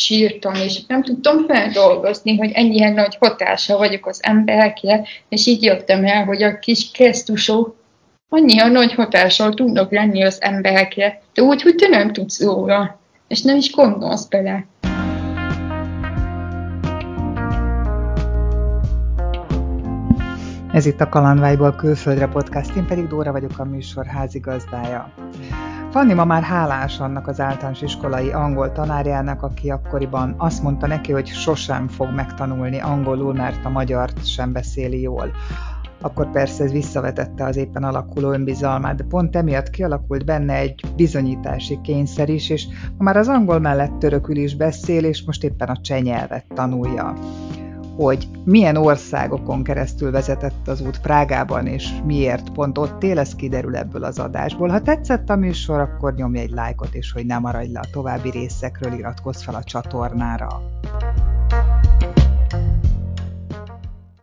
sírtam, és nem tudtam feldolgozni, hogy ennyien nagy hatása vagyok az emberekre, és így jöttem el, hogy a kis kesztusok annyian nagy hatással tudnak lenni az emberekre, de úgy, hogy te nem tudsz róla, és nem is gondolsz bele. Ez itt a Kalandvágyból külföldre podcast, én pedig Dóra vagyok a műsor házigazdája. Fanni ma már hálás annak az általános iskolai angol tanárjának, aki akkoriban azt mondta neki, hogy sosem fog megtanulni angolul, mert a magyart sem beszéli jól. Akkor persze ez visszavetette az éppen alakuló önbizalmát, de pont emiatt kialakult benne egy bizonyítási kényszer is, és ma már az angol mellett törökül is beszél, és most éppen a cseh nyelvet tanulja hogy milyen országokon keresztül vezetett az út Prágában, és miért pont ott él, ez kiderül ebből az adásból. Ha tetszett a műsor, akkor nyomj egy lájkot, és hogy ne maradj le a további részekről, iratkozz fel a csatornára.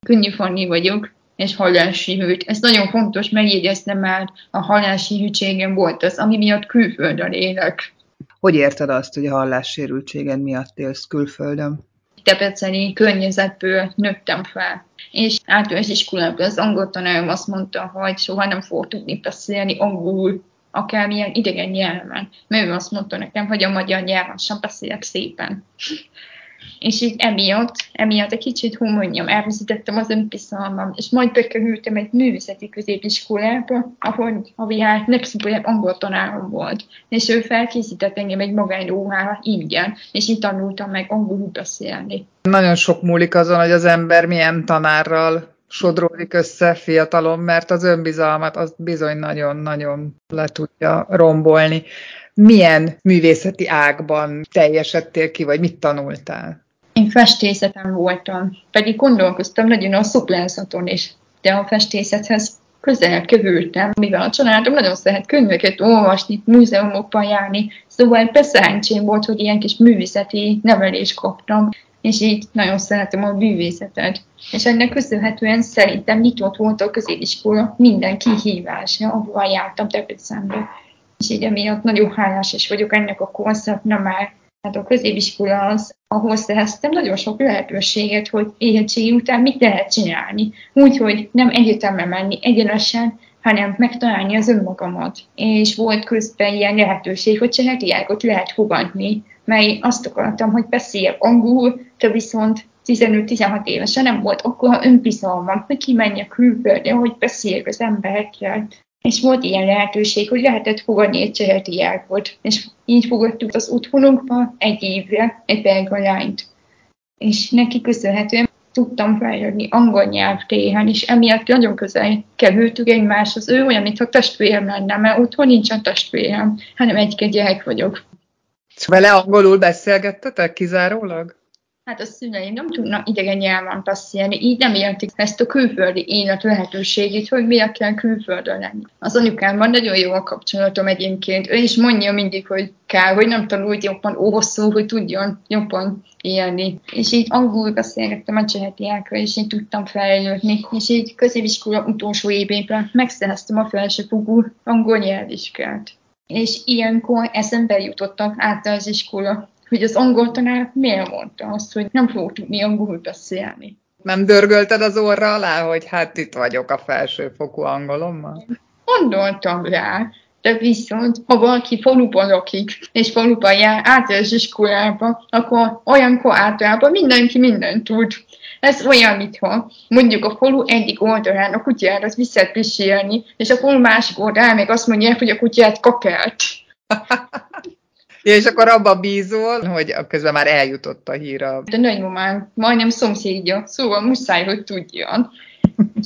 Könnyű Fanni vagyok, és hallási hűt. Ez nagyon fontos megjegyeznem, mert a hallási hűtségem volt az, ami miatt külföldön élek. Hogy érted azt, hogy a hallássérültséged miatt élsz külföldön? Debreceni környezetből nőttem fel. És általános iskolában az angol tanárom azt mondta, hogy soha nem fog tudni beszélni angolul, akármilyen idegen nyelven. Mert ő azt mondta nekem, hogy a magyar nyelven sem beszélek szépen. És így emiatt, emiatt egy kicsit, hogy mondjam, elveszítettem az önbizalmam, és majd bekerültem egy művészeti középiskolába, ahol a világ legszubjabb angol tanárom volt. És ő felkészített engem egy magánórára ingyen, és így tanultam meg angolul beszélni. Nagyon sok múlik azon, hogy az ember milyen tanárral sodródik össze fiatalon, mert az önbizalmat az bizony nagyon-nagyon le tudja rombolni milyen művészeti ágban teljesedtél ki, vagy mit tanultál? Én festészetem voltam, pedig gondolkoztam nagyon a szuplánzaton is, de a festészethez közel kövültem, mivel a családom nagyon szeret könyveket olvasni, múzeumokban járni, szóval beszerencsém volt, hogy ilyen kis művészeti nevelést kaptam, és így nagyon szeretem a művészetet. És ennek köszönhetően szerintem nyitott volt a középiskola minden kihívásra, ahol jártam Debrecenbe és így emiatt nagyon hálás is vagyok ennek a korszaknak már. Hát a középiskola az, ahol szereztem nagyon sok lehetőséget, hogy érettségi után mit lehet csinálni. Úgyhogy nem egyetemre menni egyenesen, hanem megtalálni az önmagamat. És volt közben ilyen lehetőség, hogy családiágot lehet fogadni, mely azt akartam, hogy beszéljek angolul, de viszont 15-16 évesen nem volt akkor önbizalmam, hogy kimenjek külföldre, hogy beszéljek az emberekkel és volt ilyen lehetőség, hogy lehetett fogadni egy cseh diákot, és így fogadtuk az otthonunkba egy évre egy belga lányt. És neki köszönhetően tudtam fejlődni angol nyelvtéren, és emiatt nagyon közel kerültük egymáshoz. Ő olyan, mintha testvérem lenne, mert otthon nincsen testvérem, hanem egy gyerek vagyok. Vele angolul beszélgettetek kizárólag? Hát a szüleim nem tudnak idegen nyelven beszélni, így nem értik ezt a külföldi élet lehetőségét, hogy miért kell külföldön lenni. Az anyukámban nagyon jó a kapcsolatom egyébként. Ő is mondja mindig, hogy kell, hogy nem tanult jobban óvószó, hogy tudjon jobban élni. És így angolul beszélgettem a csehetiákra, és így tudtam fejlődni. És így középiskola utolsó évében megszereztem a felsőfokú angol nyelvvizsgát. És ilyenkor eszembe jutottak az iskola hogy az angol tanár miért mondta azt, hogy nem fogok tudni angolul beszélni. Nem dörgölted az orra alá, hogy hát itt vagyok a felsőfokú angolommal? Gondoltam rá, de viszont, ha valaki faluban lakik, és faluban jár általános iskolába, akkor olyankor általában mindenki mindent tud. Ez olyan, mintha mondjuk a falu egyik oldalán a kutyát az vissza és a falu másik oldalán még azt mondják, hogy a kutyát kakelt. Ja, és akkor abba bízol, hogy közben már eljutott a hír a... De nagymamám majdnem szomszédja, szóval muszáj, hogy tudjon.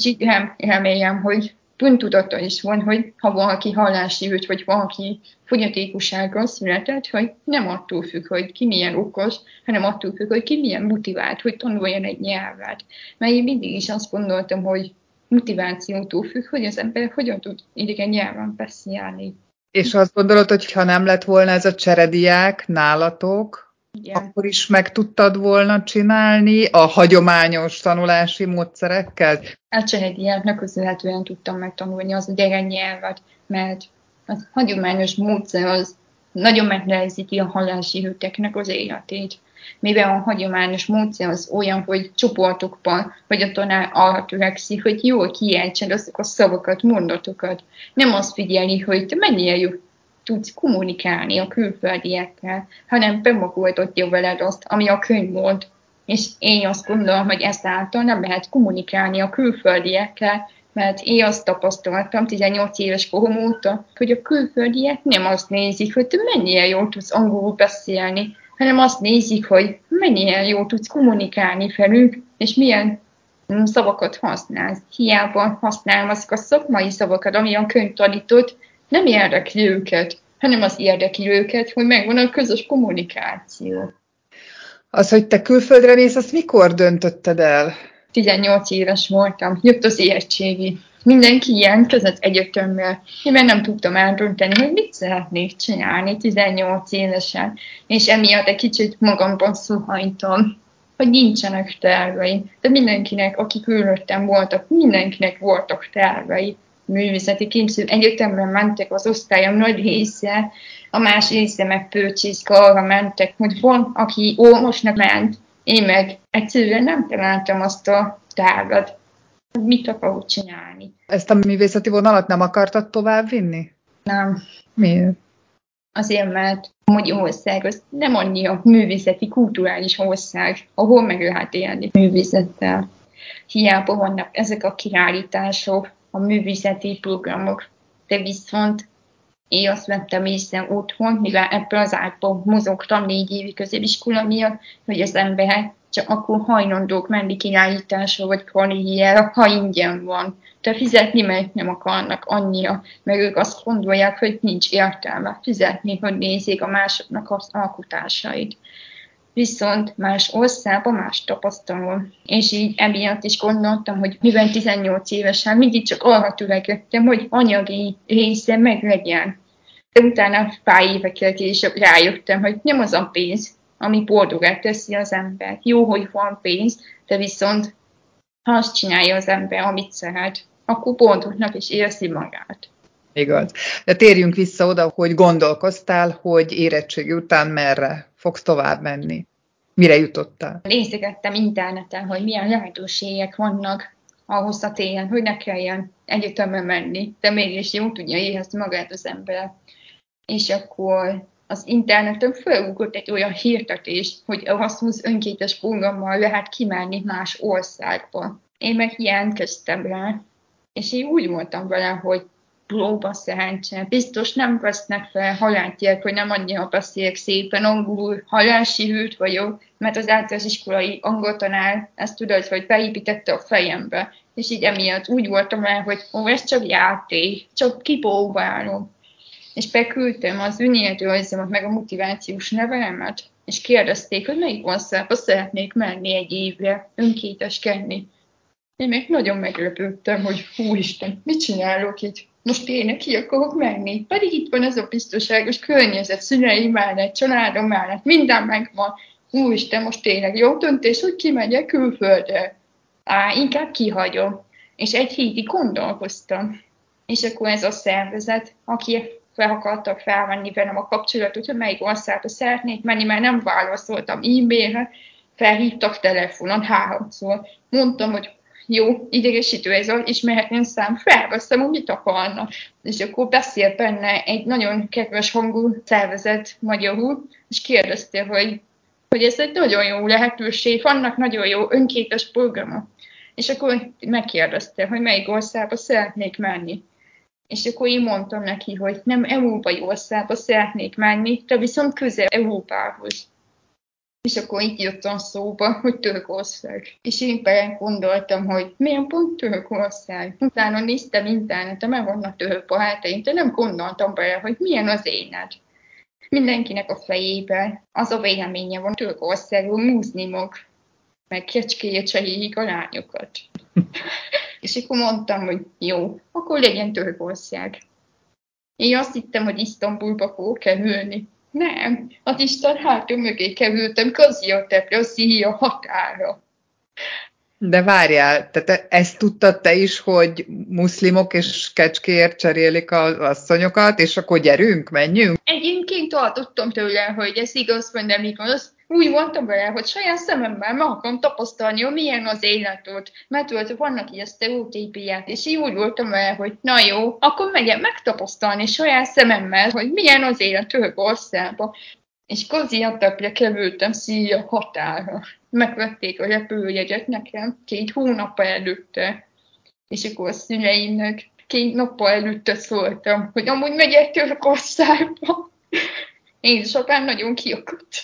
Így remélem, hogy tudata is van, hogy ha valaki hallási ügy, vagy valaki fogyatékossággal született, hogy nem attól függ, hogy ki milyen okos, hanem attól függ, hogy ki milyen motivált, hogy tanuljon egy nyelvet. Mert én mindig is azt gondoltam, hogy motivációtól függ, hogy az ember hogyan tud idegen nyelven beszélni. És azt gondolod, hogy ha nem lett volna ez a cserediák nálatok, Igen. akkor is meg tudtad volna csinálni a hagyományos tanulási módszerekkel? A cserediáknak köszönhetően tudtam megtanulni az idegen nyelvet, mert a hagyományos módszer az nagyon megnehezíti a hallássérülteknek az életét. Mivel a hagyományos módszer az olyan, hogy csoportokban, vagy a tanár arra törekszik, hogy jól kiejtsed azok a szavakat, mondatokat. Nem azt figyeli, hogy te mennyire jó tudsz kommunikálni a külföldiekkel, hanem bemagoldotja veled azt, ami a könyv mond. És én azt gondolom, hogy ezáltal nem lehet kommunikálni a külföldiekkel, mert én azt tapasztaltam 18 éves korom óta, hogy a külföldiek nem azt nézik, hogy te mennyire jól tudsz angolul beszélni, hanem azt nézik, hogy mennyire jól tudsz kommunikálni felük, és milyen mm, szavakat használsz. Hiába használom azok a szakmai szavakat, ami a könyv tanított, nem érdekli őket, hanem az érdekli őket, hogy megvan a közös kommunikáció. Az, hogy te külföldre mész, azt mikor döntötted el? 18 éves voltam, jött az érettségi. Mindenki jelentkezett egyetemre. Én meg nem tudtam eldönteni, hogy mit szeretnék csinálni 18 évesen, és emiatt egy kicsit magamban szuhajtam, hogy nincsenek tervei. De mindenkinek, akik körülöttem voltak, mindenkinek voltak tervei. Művészeti képző egyetemre mentek az osztályom nagy része, a más része meg pőcsészka arra mentek, hogy van, aki orvosnak ment, én meg egyszerűen nem találtam azt a tárgat, mit akarok csinálni. Ezt a művészeti vonalat nem akartad tovább vinni? Nem. Miért? Azért, mert Magyarország az nem annyira művészeti, kulturális ország, ahol meg lehet élni művészettel. Hiába vannak ezek a kiállítások, a művészeti programok, de viszont én azt vettem észre otthon, mivel ebből az átból mozogtam négy évi középiskola miatt, hogy az emberek csak akkor hajlandók menni kiállításra vagy karrier, ha ingyen van. De fizetni meg nem akarnak annyira, mert ők azt gondolják, hogy nincs értelme fizetni, hogy nézzék a másoknak az alkotásait. Viszont más országban más tapasztalom. És így emiatt is gondoltam, hogy mivel 18 évesen mindig csak arra törekedtem, hogy anyagi része meglegyen. De utána pár évekkel később rájöttem, hogy nem az a pénz, ami boldogát teszi az ember. Jó, hogy van pénz, de viszont ha azt csinálja az ember, amit szeret, akkor boldognak is érzi magát. Igaz. De térjünk vissza oda, hogy gondolkoztál, hogy érettségi után merre fogsz tovább menni. Mire jutottál? Nézegettem interneten, hogy milyen lehetőségek vannak ahhoz a télen, hogy ne kelljen egyetemre menni, de mégis jó tudja érezni magát az ember. És akkor az interneten felugrott egy olyan hirtetés, hogy Erasmus önkétes programmal lehet kimenni más országba. Én meg jelentkeztem rá, és én úgy voltam vele, hogy próba szerencse. Biztos nem vesznek fel haláltiek, hogy nem annyira beszélek szépen angolul, halássihűt vagyok, mert az általános iskolai angol tanár ezt tudod, hogy beépítette a fejembe. És így emiatt úgy voltam el, hogy ó, ez csak játék, csak kipróbálom és beküldtem az önéletrajzomat, meg a motivációs nevelemet, és kérdezték, hogy melyik országba szeretnék menni egy évre, önkéteskedni. Én még nagyon meglepődtem, hogy hú Isten, mit csinálok itt? Most tényleg ki akarok menni? Pedig itt van ez a biztonságos környezet, szüleim mellett, családom mellett, minden megvan. Isten, most tényleg jó döntés, hogy kimegyek külföldre. Á, inkább kihagyom. És egy hétig gondolkoztam. És akkor ez a szervezet, aki fel akartak felvenni velem a kapcsolatot, hogy melyik országba szeretnék menni, mert nem válaszoltam e-mailre, felhívtak telefonon háromszor. Mondtam, hogy jó, idegesítő ez az ismeretlen szám, felveszem, hogy mit akarnak. És akkor beszélt benne egy nagyon kedves hangú szervezet magyarul, és kérdezte, hogy, hogy ez egy nagyon jó lehetőség, vannak nagyon jó önkétes programok. És akkor megkérdezte, hogy melyik országba szeretnék menni. És akkor én mondtam neki, hogy nem európai országba szeretnék menni, de viszont közel Európához. És akkor így jöttem szóba, hogy Törökország. És én bele gondoltam, hogy milyen pont Törökország. Utána néztem interneten, mert vannak török barátaim, de nem gondoltam bele, hogy milyen az éned. Mindenkinek a fejében az a véleménye van Törökországról muszlimok, meg kecskéjét a lányokat. És akkor mondtam, hogy jó, akkor legyen Törökország. Én azt hittem, hogy Isztambulba fogok kerülni. Nem, az Isten hátul mögé kerültem Kaziatepre, a Szíria határa. De várjál, tehát ezt tudtad te is, hogy muszlimok és kecskéért cserélik az asszonyokat, és akkor gyerünk, menjünk? Egyébként tartottam tőle, hogy ez igaz, vagy nem igaz. Úgy mondtam vele, hogy saját szememmel meg akarom tapasztalni, hogy milyen az életod. Mert volt, vannak ilyen sztereotípiák, és így úgy voltam vele, hogy na jó, akkor megyek megtapasztalni saját szememmel, hogy milyen az élet Törökországban. És Gaziantepre kerültem Szíria határa. Megvették a repülőjegyet nekem két hónap előtte. És akkor a szüleimnek két nappal előtte szóltam, hogy amúgy megyek Törökországba. Édesapám nagyon kiakadt.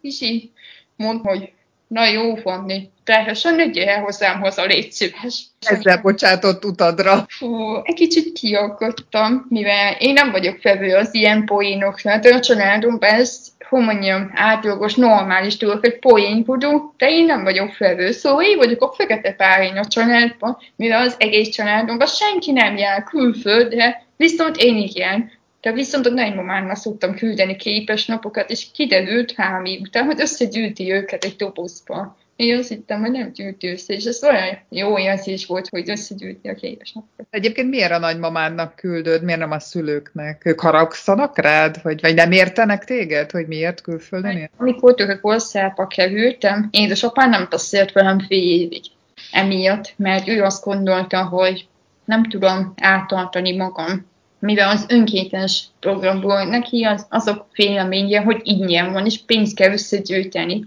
És így mondta, hogy na jó, Fanni, terhesen gyere hozzám haza, légy szíves. Ezzel bocsátott utadra. Fú, egy kicsit kiakadtam, mivel én nem vagyok fevő az ilyen poénokra, de a családomban ez hogy mondjam, átlagos, normális tudok, egy poénkodó, de én nem vagyok felvő. Szóval én vagyok a fekete párin a családban, mivel az egész családomban senki nem jár külföldre, viszont én igen. De viszont a nagymamámnak szoktam küldeni képes napokat, és kiderült hámi után, hogy összegyűjti őket egy dobozba. Én azt hittem, hogy nem gyűjti össze, és ez olyan jó érzés volt, hogy összegyűjti a képes napokat. Egyébként miért a nagymamádnak küldöd, miért nem a szülőknek? Ők haragszanak rád, vagy, vagy nem értenek téged, hogy miért külföldön ér? Amikor Törökországba kerültem, édesapám nem beszélt velem fél évig emiatt, mert ő azt gondolta, hogy nem tudom átartani magam mivel az önkéntes programból neki az, azok féleménye, hogy ingyen van, és pénzt kell összegyűjteni.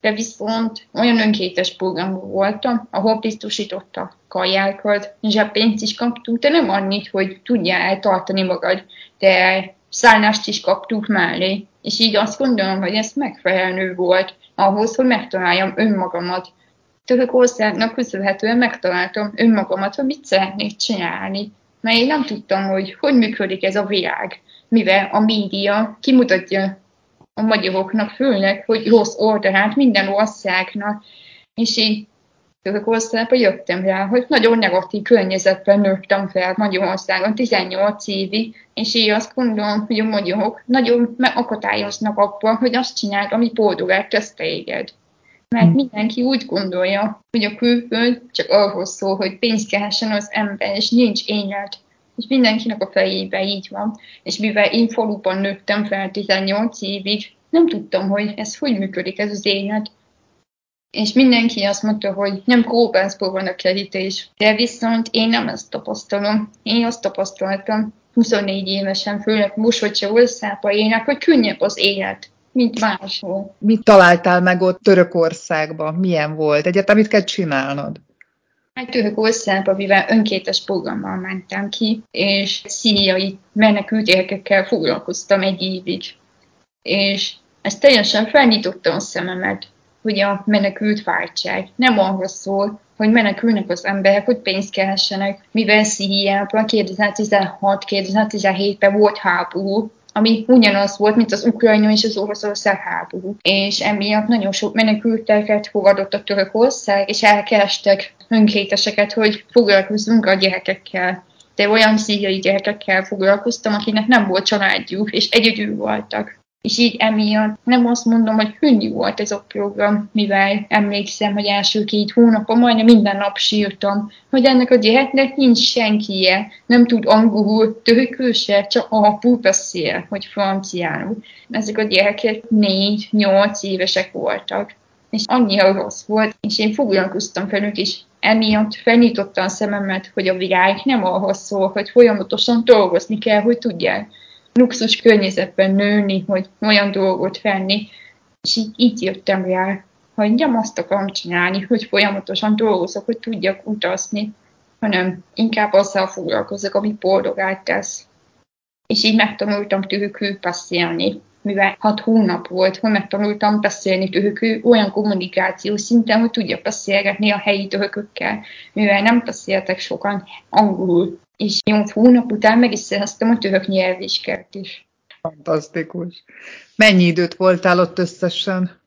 De viszont olyan önkéntes programból voltam, ahol biztosította kajákat, pénzt is kaptunk, de nem annyit, hogy tudjál eltartani magad, de szállást is kaptuk mellé. És így azt gondolom, hogy ez megfelelő volt ahhoz, hogy megtaláljam önmagamat. Törökországnak köszönhetően megtaláltam önmagamat, hogy mit szeretnék csinálni mert én nem tudtam, hogy hogy működik ez a világ, mivel a média kimutatja a magyaroknak főleg, hogy rossz oldalát minden országnak, és így Törökországba jöttem rá, hogy nagyon negatív környezetben nőttem fel Magyarországon 18 évig, és így azt gondolom, hogy a magyarok nagyon megakadályoznak abban, hogy azt csináld, ami boldogát tesz téged. Mert hm. mindenki úgy gondolja, hogy a külföld csak arról szól, hogy pénzt kehessen az ember, és nincs élet. És mindenkinek a fejében így van. És mivel én faluban nőttem fel 18 évig, nem tudtam, hogy ez hogy működik, ez az élet. És mindenki azt mondta, hogy nem kóbászból van a kerítés. De viszont én nem ezt tapasztalom. Én azt tapasztaltam 24 évesen, főleg most, hogy se országban élek, hogy könnyebb az élet mint máshol. Mit találtál meg ott Törökországban? Milyen volt? Egyet, mit kell csinálnod? Hát Törökországban, mivel önkétes programmal mentem ki, és szíriai menekült érkekkel foglalkoztam egy évig. És ez teljesen felnyitotta a szememet, hogy a menekült váltság nem arról szól, hogy menekülnek az emberek, hogy pénzt keressenek, mivel Szíriában 2016-2017-ben volt háború, ami ugyanaz volt, mint az Ukrajna és az Oroszország háború. És emiatt nagyon sok menekülteket fogadott a Törökország, és elkerestek önkéteseket, hogy foglalkozzunk a gyerekekkel. De olyan szíriai gyerekekkel foglalkoztam, akinek nem volt családjuk, és egyedül voltak. És így emiatt nem azt mondom, hogy könnyű volt ez a program, mivel emlékszem, hogy első két hónapban majdnem minden nap sírtam, hogy ennek a gyereknek nincs senkije, nem tud angolul, törökül se, csak alapul beszél, hogy franciául. Ezek a gyerekek négy-nyolc évesek voltak. És annyira rossz volt, és én foglalkoztam velük, és emiatt felnyitotta a szememet, hogy a világ nem arról szól, hogy folyamatosan dolgozni kell, hogy tudják luxus környezetben nőni, hogy olyan dolgot venni, és így, így jöttem rá, hogy nem azt akarom csinálni, hogy folyamatosan dolgozok, hogy tudjak utazni, hanem inkább azzal foglalkozok, ami boldogát tesz. És így megtanultam tőkül beszélni, mivel hat hónap volt, hogy megtanultam beszélni tőkül olyan kommunikáció szinten, hogy tudjak beszélgetni a helyi törökökkel, mivel nem beszéltek sokan angolul és nyolc hónap után meg is szereztem a török nyelvvizsgát is. Fantasztikus. Mennyi időt voltál ott összesen?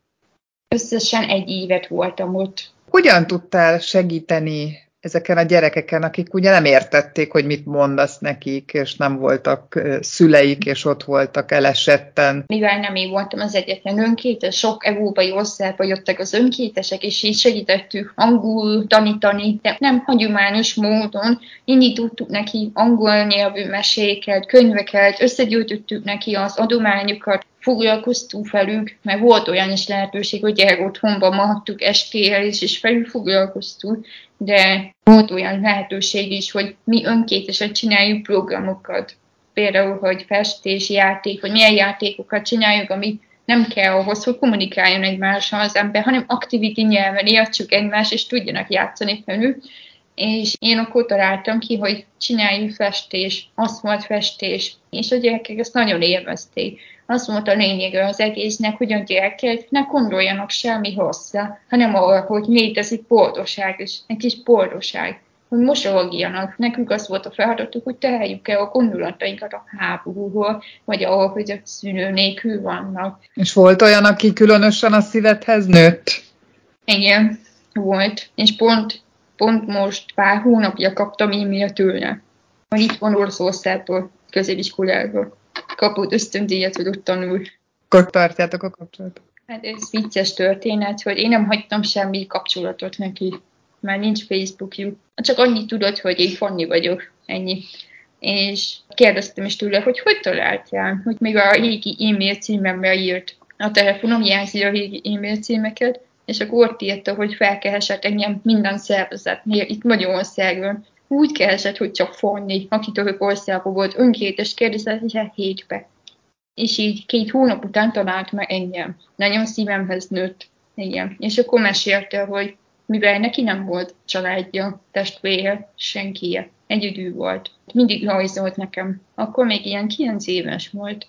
Összesen egy évet voltam ott. Hogyan tudtál segíteni ezeken a gyerekeken, akik ugye nem értették, hogy mit mondasz nekik, és nem voltak szüleik, és ott voltak elesetten. Mivel nem én voltam az egyetlen önkétes, sok európai országba jöttek az önkétesek, és így segítettük angol tanítani, de nem hagyományos módon. Indítottuk neki angol nyelvű meséket, könyveket, összegyűjtöttük neki az adományokat, foglalkoztunk velük, mert volt olyan is lehetőség, hogy gyerek otthonba maradtuk estéhez, és, és felül foglalkoztunk, de volt olyan lehetőség is, hogy mi önkétesen csináljuk programokat. Például, hogy festés, játék, vagy milyen játékokat csináljuk, ami nem kell ahhoz, hogy kommunikáljon egymással az ember, hanem activity nyelven értsük egymást, és tudjanak játszani felül. És én akkor találtam ki, hogy csináljuk festés, aszfalt festés, és a gyerekek ezt nagyon élvezték az volt a lényege az egésznek, hogy a gyerekek ne gondoljanak semmi hozzá, hanem arra, hogy létezik boldogság, és egy kis boldogság hogy mosologjanak. Nekünk az volt a feladatuk, hogy teheljük el a gondolatainkat a háborúról, vagy ahol, hogy a szülő nélkül vannak. És volt olyan, aki különösen a szívedhez nőtt? Igen, volt. És pont, pont most pár hónapja kaptam e-mail tőle, hogy itt van Oroszországból, középiskolából kapott ösztöndíjat, hogy ott tanul. Akkor tartjátok a kapcsolatot? Hát ez vicces történet, hogy én nem hagytam semmi kapcsolatot neki. Már nincs Facebookjuk. Csak annyit tudod, hogy én Fanni vagyok. Ennyi. És kérdeztem is tőle, hogy hogy találtál, hogy még a régi e-mail címemre írt. A telefonom jelzi a régi e-mail címeket, és akkor ott írta, hogy felkeresett engem minden szervezetnél itt Magyarországon, úgy keresett, hogy csak Fanni, aki Törökországban volt önkétes kérdezett hétbe. És így két hónap után talált meg engem. Nagyon szívemhez nőtt. Igen. És akkor mesélte, hogy mivel neki nem volt családja, testvére, senki, egyedül volt. Mindig rajzolt nekem. Akkor még ilyen 9 éves volt.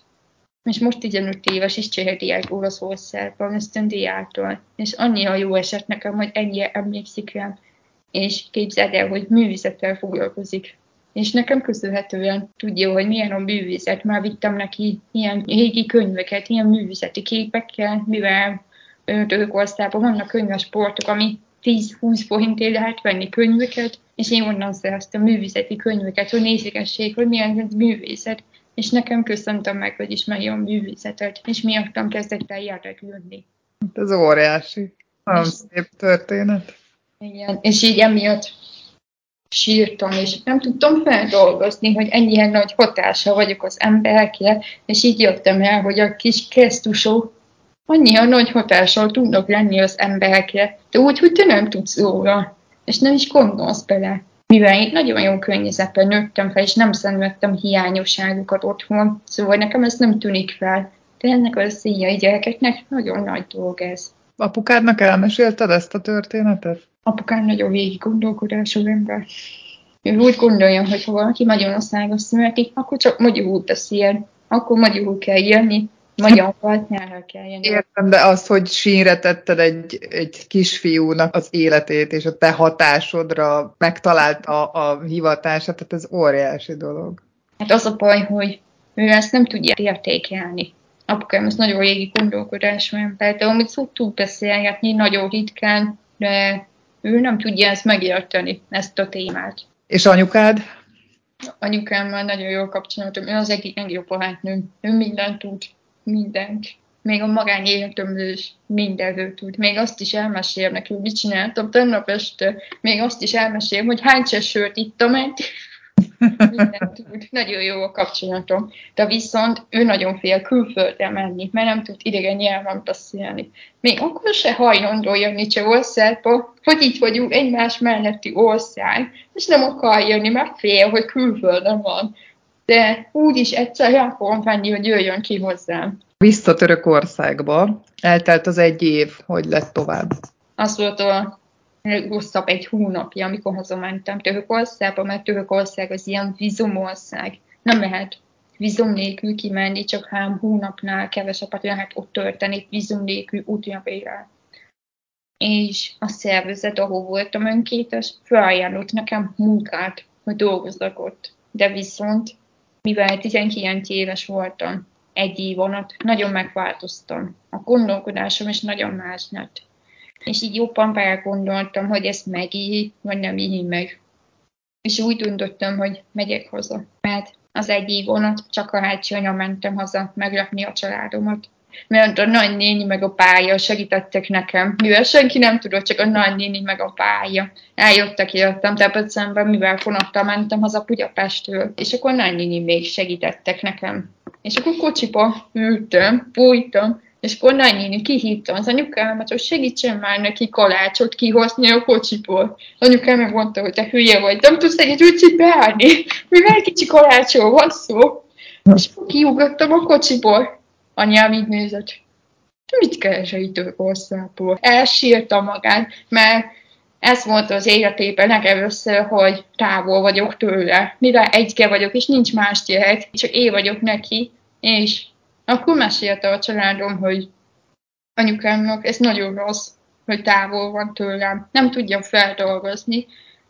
És most 15 éves is cserediák Olaszországban, ösztöndíjától. És annyira jó esett nekem, hogy ennyi emlékszik rám és képzeld el, hogy művészettel foglalkozik. És nekem köszönhetően tudja, hogy milyen a művészet. Már vittem neki ilyen régi könyveket, ilyen művészeti képekkel, mivel Törökországban vannak könyvesportok, ami 10-20 forintért lehet venni könyveket, és én onnan szereztem művészeti könyveket, hogy nézégessék, hogy milyen ez művészet. És nekem köszöntem meg, hogy ismeri a művészetet, és miattam kezdett el érdeklődni. Ez óriási. Nagyon szép történet. Igen, és így emiatt sírtam, és nem tudtam feldolgozni, hogy ennyien nagy hatása vagyok az emberekre, és így jöttem el, hogy a kis kesztusok annyira nagy hatással tudnak lenni az emberekre, de úgy, hogy te nem tudsz róla, és nem is gondolsz bele. Mivel én nagyon jó környezetben nőttem fel, és nem szenvedtem hiányosságokat otthon, szóval nekem ez nem tűnik fel. De ennek a szíjai gyerekeknek nagyon nagy dolog ez. Apukádnak elmesélted ezt a történetet? apukám nagyon végig gondolkodású ember. Ő úgy gondolja, hogy ha valaki Magyarországon születik, akkor csak magyarul beszél, akkor magyarul kell jönni, magyar nyelvre kell jönni. Értem, de az, hogy sínre tetted egy, egy kisfiúnak az életét, és a te hatásodra megtalálta a, a hivatását, tehát ez óriási dolog. Hát az a baj, hogy ő ezt nem tudja értékelni. Apukám ez nagyon régi gondolkodású ember, de amit szoktunk beszélgetni, nagyon ritkán, de ő nem tudja ezt megérteni, ezt a témát. És anyukád? Anyukámmal nagyon jó kapcsolatom. Ő az egyik legjobb barátnőm. Ő mindent tud. Mindent. Még a magánéletemről is mindenről tud. Még azt is elmesél neki, hogy mit csináltam tegnap este. Még azt is elmesél, hogy hány sört ittam egy. tud. Nagyon jó a kapcsolatom. De viszont ő nagyon fél külföldre menni, mert nem tud idegen nyelven beszélni. Még akkor se hajlandó jönni Csehországba, hogy itt vagyunk egymás melletti ország, és nem akar jönni, mert fél, hogy külföldön van. De úgyis egyszer el fogom venni, hogy jöjjön ki hozzám. Vissza Törökországba, eltelt az egy év, hogy lett tovább. Az volt a rosszabb egy hónapja, amikor hazamentem Törökországba, mert Törökország az ilyen vizumország. Nem lehet vizum nélkül kimenni, csak három hónapnál kevesebbet lehet ott tölteni vizum nélkül útjavére. És a szervezet, ahol voltam önkétes, felajánlott nekem munkát, hogy dolgozzak ott. De viszont, mivel 19 éves voltam, egy év alatt nagyon megváltoztam. A gondolkodásom is nagyon más lett És így jobban belgondoltam, hogy ezt megíhi, vagy nem íhi meg. És úgy döntöttem, hogy megyek haza. Mert az egyik vonat csak a hátsó mentem haza meglepni a családomat mert a nagynéni meg a pálya segítettek nekem. Mivel senki nem tudott, csak a nagynéni meg a pálya. Eljöttek, jöttem Debrecenbe, mivel fonattal mentem haza Budapestről. És akkor nagynéni még segítettek nekem. És akkor kocsiba ültem, fújtam, és akkor nagynéni kihívta az anyukámat, hogy segítsen már neki kalácsot kihozni a kocsiból. Anyukám meg mondta, hogy te hülye vagy, nem tudsz egy úgy beállni, mivel kicsi kalácsról van szó. És kiugrottam a kocsiból, Anyám így nézett, mit keres itt Törökországból? Elsírta magát, mert ez volt az életében legelőször, hogy távol vagyok tőle. Mivel egyke vagyok, és nincs más gyerek, csak én vagyok neki, és akkor mesélte a családom, hogy anyukámnak ez nagyon rossz, hogy távol van tőlem, nem tudja feldolgozni,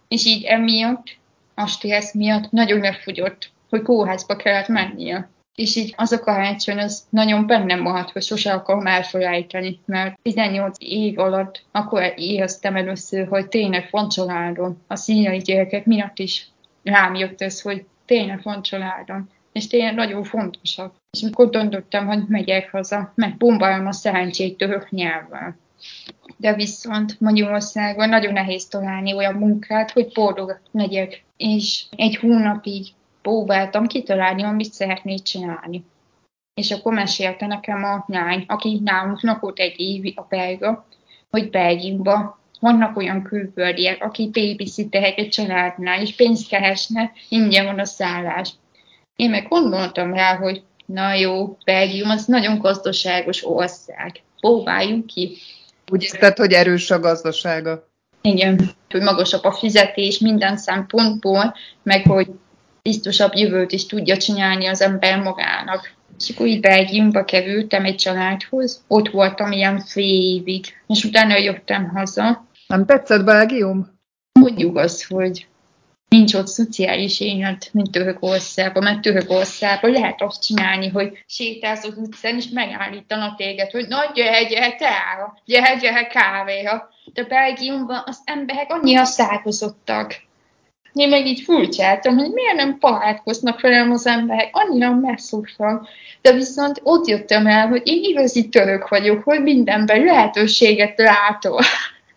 és így emiatt, a stressz miatt nagyon megfogyott, hogy kórházba kellett mennie. És így azok a hátsón, az nagyon bennem maradt, hogy sose akarom elfelejteni, mert 18 év alatt akkor éreztem először, hogy tényleg van családom. A színai gyerekek miatt is rám jött ez, hogy tényleg van családom, és tényleg nagyon fontosak. És amikor döntöttem, hogy megyek haza, megbombálom a szerencsét török nyelvvel. De viszont Magyarországon nagyon nehéz találni olyan munkát, hogy boldog megyek. És egy hónapig próbáltam kitalálni, amit szeretnék csinálni. És akkor mesélte nekem a lány, aki nálunk lakott egy évi a belga, hogy Belgiumban vannak olyan külföldiek, akik babysitterek egy családnál, és pénzt keresne, ingyen van a szállás. Én meg gondoltam rá, hogy na jó, Belgium az nagyon gazdaságos ország. Próbáljuk ki. Úgy érted, hogy erős a gazdasága? Igen, hogy magasabb a fizetés minden szempontból, meg hogy biztosabb jövőt is tudja csinálni az ember magának. És akkor így Belgiumba kerültem egy családhoz, ott voltam ilyen fél évig, és utána jöttem haza. Nem tetszett Belgium? Mondjuk azt, hogy nincs ott szociális élet, mint Törökországban, mert Törökországban lehet azt csinálni, hogy sétálsz az utcán, és megállítanak téged, hogy na gyere, gyere teára, gyere, gyere kávéra. De Belgiumban az emberek annyira szákozottak, én meg így furcsáltam, hogy miért nem barátkoznak velem az emberek, annyira messzúsak. De viszont ott jöttem el, hogy én igazi török vagyok, hogy mindenben lehetőséget látok.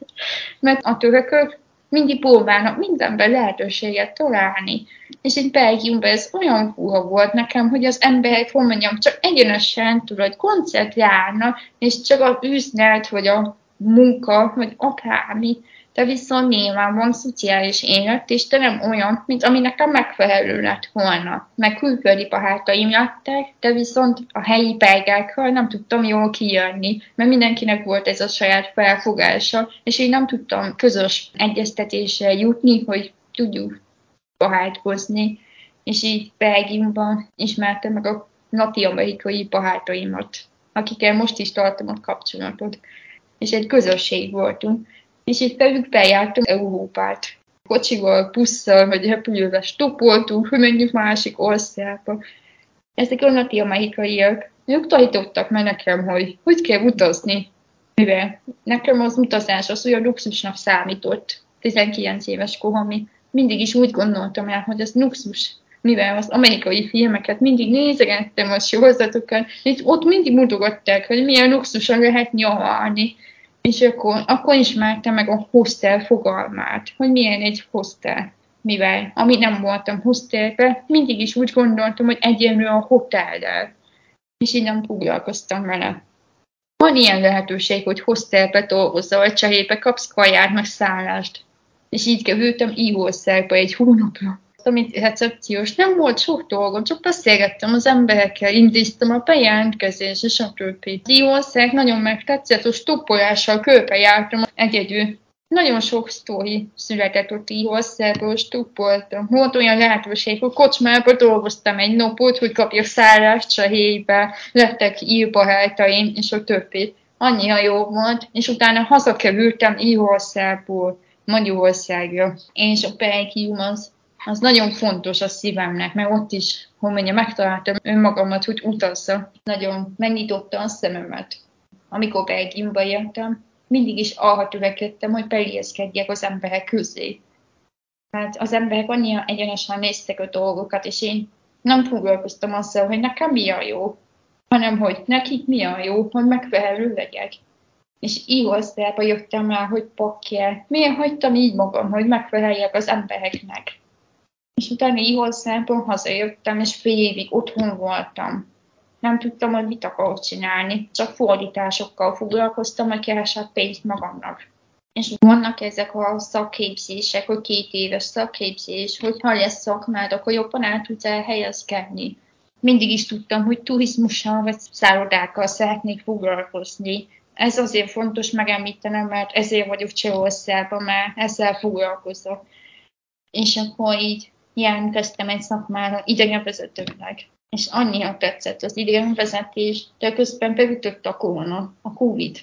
Mert a törökök mindig próbálnak mindenben lehetőséget találni. És egy Belgiumban ez olyan fura volt nekem, hogy az emberek, hogy mondjam, csak egyenesen tudod, koncentrálnak, és csak a üzlet, vagy a munka, vagy akármi, de viszont nyilván van szociális élet, és te nem olyan, mint ami nekem megfelelő lett volna. Meg külföldi barátaim lettek, de viszont a helyi belgákkal nem tudtam jól kijönni, mert mindenkinek volt ez a saját felfogása, és én nem tudtam közös egyeztetésre jutni, hogy tudjuk barátkozni. És így Belgiumban ismertem meg a latin-amerikai barátaimat, akikkel most is tartom a kapcsolatot. És egy közösség voltunk és itt velük bejártunk Európát. Kocsival, busszal vagy repülővel stopoltunk, hogy menjünk másik országba. Ezek a latin-amerikaiak, ők tanítottak meg nekem, hogy hogy kell utazni. Mivel nekem az utazás az olyan luxusnak számított 19 éves koromig. Mindig is úgy gondoltam el, hogy ez luxus mivel az amerikai filmeket mindig nézegettem a sorozatokat, és ott mindig mutogatták, hogy milyen luxusan lehet nyaralni. És akkor, akkor ismertem meg a hostel fogalmát, hogy milyen egy hostel. Mivel, ami nem voltam hostelbe, mindig is úgy gondoltam, hogy egyenlő a hotellel. És így nem foglalkoztam vele. Van ilyen lehetőség, hogy hostelbe dolgozza, vagy cserébe kapsz kaját, meg szállást. És így kerültem Ígországba egy hónapra amit recepciós, nem volt sok dolgom, csak beszélgettem az emberekkel, intéztem a bejelentkezés, és a többi. Diószeg nagyon megtetszett, hogy stoppolással körbe jártam egyedül. Nagyon sok sztori született ott Írországból, stoppoltam. Volt olyan lehetőség, hogy kocsmában dolgoztam egy napot, hogy kapjak szállást a helybe, lettek írbarátaim, és a többi. Annyira jó volt, és utána hazakerültem Írországból. Magyarországra. És a Belgium az az nagyon fontos a szívemnek, mert ott is, hogy mondja, megtaláltam önmagamat, hogy utazza. Nagyon megnyitotta a szememet. Amikor Belgiumba értem, mindig is arra törekedtem, hogy beilleszkedjek az emberek közé. Hát az emberek annyira egyenesen néztek a dolgokat, és én nem foglalkoztam azzal, hogy nekem mi a jó, hanem hogy nekik mi a jó, hogy megfelelő legyek. És igazából jöttem rá, hogy pakje, miért hagytam így magam, hogy megfeleljek az embereknek. És utána igazából hazajöttem, és fél évig otthon voltam. Nem tudtam, hogy mit akarok csinálni, csak fordításokkal foglalkoztam, hogy keresett pénzt magamnak. És vannak ezek a szakképzések, hogy két éves szakképzés, hogy ha lesz szakmád, akkor jobban el tudsz elhelyezkedni. Mindig is tudtam, hogy turizmussal vagy szállodákkal szeretnék foglalkozni. Ez azért fontos megemlítenem, mert ezért vagyok Csehországban, mert ezzel foglalkozok. És akkor így jelentkeztem egy szakmára idegenvezetőnek. És annyira tetszett az idegenvezetés, de közben beütött a korona, a Covid.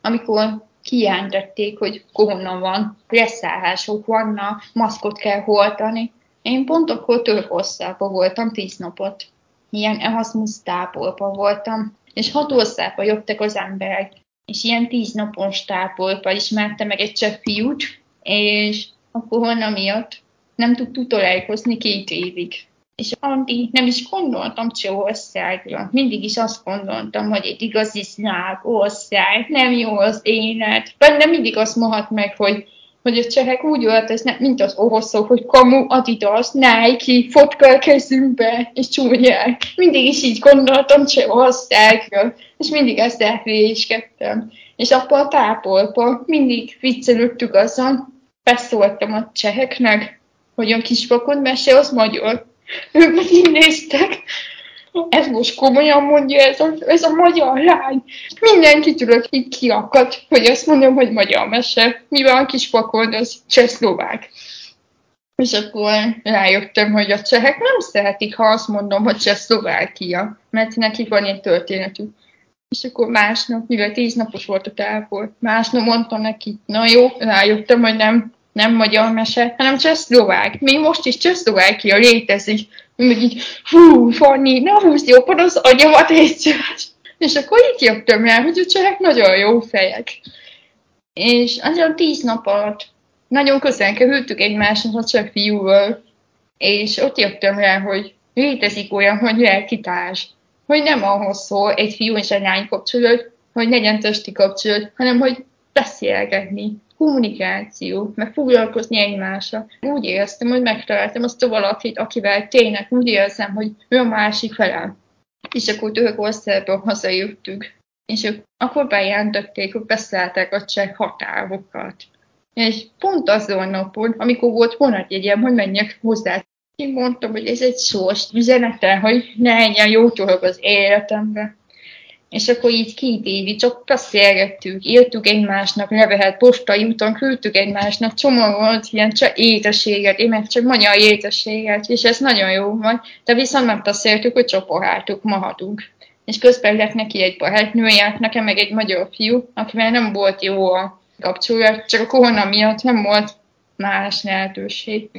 Amikor kijelentették, hogy korona van, leszállások vannak, maszkot kell holtani. Én pont akkor Törökországban voltam tíz napot. Ilyen Erasmus táborban voltam, és hat országba jöttek az emberek. És ilyen tíz napos táborban ismerte meg egy cseh fiút, és a korona miatt nem tudtuk találkozni két évig. És addig nem is gondoltam Csehországra. Mindig is azt gondoltam, hogy egy igazi szláv ország, nem jó az élet. Benne mindig azt mahat meg, hogy hogy a csehek úgy öltöznek, mint az oroszok, hogy kamu, adidas, Nike, fotka a kezünkbe, és csúnyák. Mindig is így gondoltam Csehországról, és mindig ezt elhülyéskedtem. És akkor a tápolba mindig viccelődtük azon, beszóltam a cseheknek, hogy a kisfakon mese az magyar. Ők meg így néztek, ez most komolyan mondja, ez a, ez a magyar lány. Mindenki tudok így kiakadt, hogy azt mondom, hogy magyar mese, mivel a kisfakon az csehszlovák. És akkor rájöttem, hogy a csehek nem szeretik, ha azt mondom, hogy Csehszlovákia, mert nekik van egy történetük. És akkor másnap, mivel tíz napos volt a távol, másnap mondtam neki, na jó, rájöttem, hogy nem nem magyar mese, hanem csehszlovák. Még most is Csehszlovákia létezik. Még így, hú, Fanni, ne húzd jobban az agyamat egyszer. És akkor így jöttem rá, hogy a csehek nagyon jó fejek. És azért tíz nap alatt nagyon közel kerültük egymáshoz a cseh fiúval, és ott jöttem rá, hogy létezik olyan, hogy lelkitárs, hogy nem ahhoz szól egy fiú és egy lány kapcsolat, hogy legyen testi kapcsolat, hanem hogy beszélgetni, kommunikáció, meg foglalkozni egymással. Úgy éreztem, hogy megtaláltam azt a valakit, akivel tényleg úgy érzem, hogy ő a másik felem. És akkor Törökországból hazajöttük. És akkor bejelentették, hogy beszállták a cseh határokat. És pont azon napon, amikor volt vonatjegyem, hogy menjek hozzá, én mondtam, hogy ez egy sors üzenete, hogy ne legyen jó dolog az életemben. És akkor így két évig csak beszélgettük, írtuk egymásnak levehet, postai úton küldtük egymásnak csomagolt ilyen csak étességet, én meg csak magyar étességet, és ez nagyon jó volt, de viszont megbeszéltük, hogy csoporáltuk, mahatunk. És közben lett neki egy barátnője, nekem meg egy magyar fiú, akivel nem volt jó a kapcsolat, csak a korona miatt nem volt más lehetőség.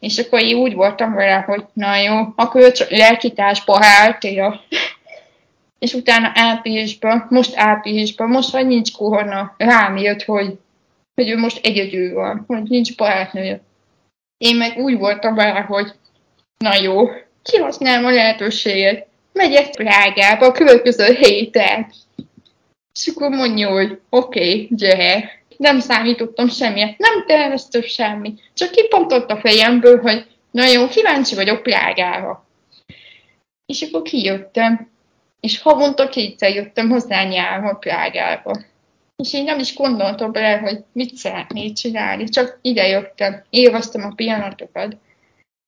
És akkor én úgy voltam vele, hogy na jó, akkor ő csak lelkitársba háltél és utána áprilisban, most áprilisban, most, hogy nincs korona, rám jött, hogy, hogy ő most egyedül van, hogy nincs barátnője. Én meg úgy voltam vele, hogy na jó, kihasználom a lehetőséget, megyek Prágába a következő héten. És akkor mondja, hogy oké, okay, gyere. Nem számítottam semmit, nem terveztem semmit. Csak kipontott a fejemből, hogy na jó, kíváncsi vagyok Prágára. És akkor kijöttem és havonta kétszer jöttem hozzá nyárba Prágába. És én nem is gondoltam bele, hogy mit szeretnék csinálni, csak ide jöttem, élveztem a pillanatokat.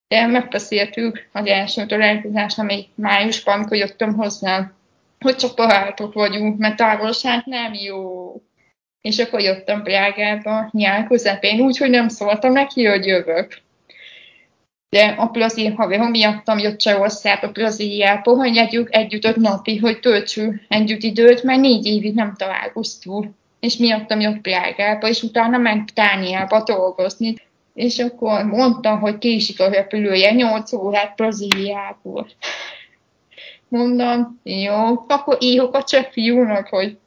De megbeszéltük az első találkozást, amely májusban, amikor jöttem hozzá, hogy csak barátok vagyunk, mert távolság nem jó. És akkor jöttem Prágába nyár közepén, úgyhogy nem szóltam neki, hogy jövök de a plazi haverom miattam jött Csehországba, Brazíliába, hogy legyünk együtt öt napi, hogy töltsünk együtt időt, mert négy évig nem találkoztunk. És miattam jött Prágába, és utána ment Tániába dolgozni. És akkor mondta, hogy késik a repülője, 8 órát Brazíliából. Mondom, jó, akkor írok a cseh fiúnak, hogy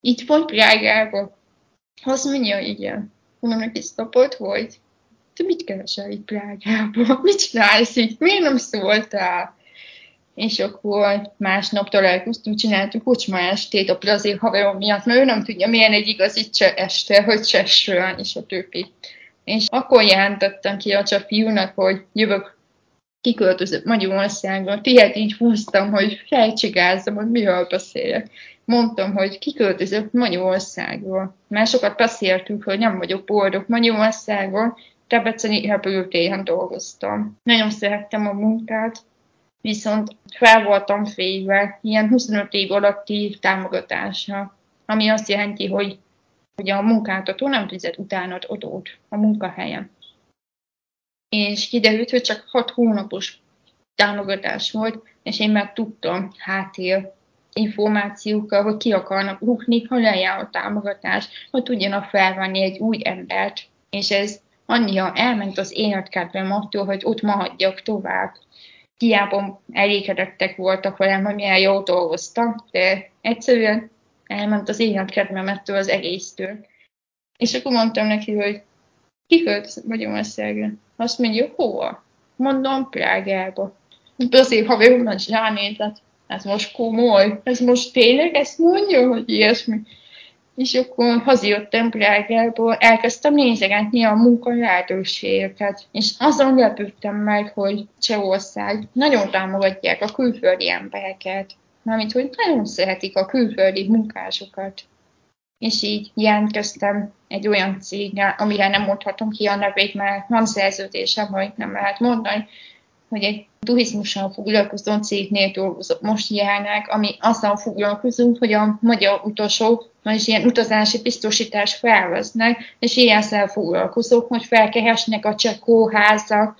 itt van Prágába. Azt mondja, igen. Mondom neki, szapot volt. Te mit keresel itt Prágában? Mit csinálsz itt? Miért nem szóltál? És akkor másnap találkoztunk, csináltuk kocsma estét a brazil haverom miatt, mert ő nem tudja, milyen egy igazi cseh este, hogy csessően, és a többi. És akkor jelentettem ki a csak fiúnak, hogy jövök kiköltözött Magyarországra, tihet így húztam, hogy felcsigázzam, hogy miről beszélek. Mondtam, hogy kiköltözött Magyarországról. Már sokat beszéltük, hogy nem vagyok boldog Magyarországon, Debreceni repülőtéren dolgoztam. Nagyon szerettem a munkát, viszont fel voltam félve ilyen 25 év alatti támogatásra, ami azt jelenti, hogy, hogy a munkáltató nem fizet utánad adót a munkahelyen és kiderült, hogy csak hat hónapos támogatás volt, és én meg tudtam háttér információkkal, hogy ki akarnak rúgni, ha lejár a támogatás, hogy tudjanak felvenni egy új embert. És ez annyira elment az életkedvem attól, hogy ott maradjak tovább. Hiába elégedettek voltak velem, hogy milyen jól dolgoztam, de egyszerűen elment az életkedvem ettől az egésztől. És akkor mondtam neki, hogy kiköltözött Magyarországra. Azt mondja, hova? Mondom, Prágába. Azért, ha ő nagy zsánétet, ez most komoly, ez most tényleg ezt mondja, hogy ilyesmi. És akkor hazajöttem Prágából, elkezdtem nézegetni a munka lehetőségeket, és azon lepődtem meg, hogy Csehország nagyon támogatják a külföldi embereket, mármint, hogy nagyon szeretik a külföldi munkásokat. És így jelentkeztem egy olyan cégnél, amire nem mondhatom ki a nevét, mert van szerződésem, hogy nem lehet mondani, hogy egy turizmussal foglalkozó cégnél dolgozok most jelenleg, ami azzal foglalkozunk, hogy a magyar utasok és ilyen utazási biztosítás felveznek, és ilyenszerűen foglalkozok, hogy felkeresnek a csekóházak,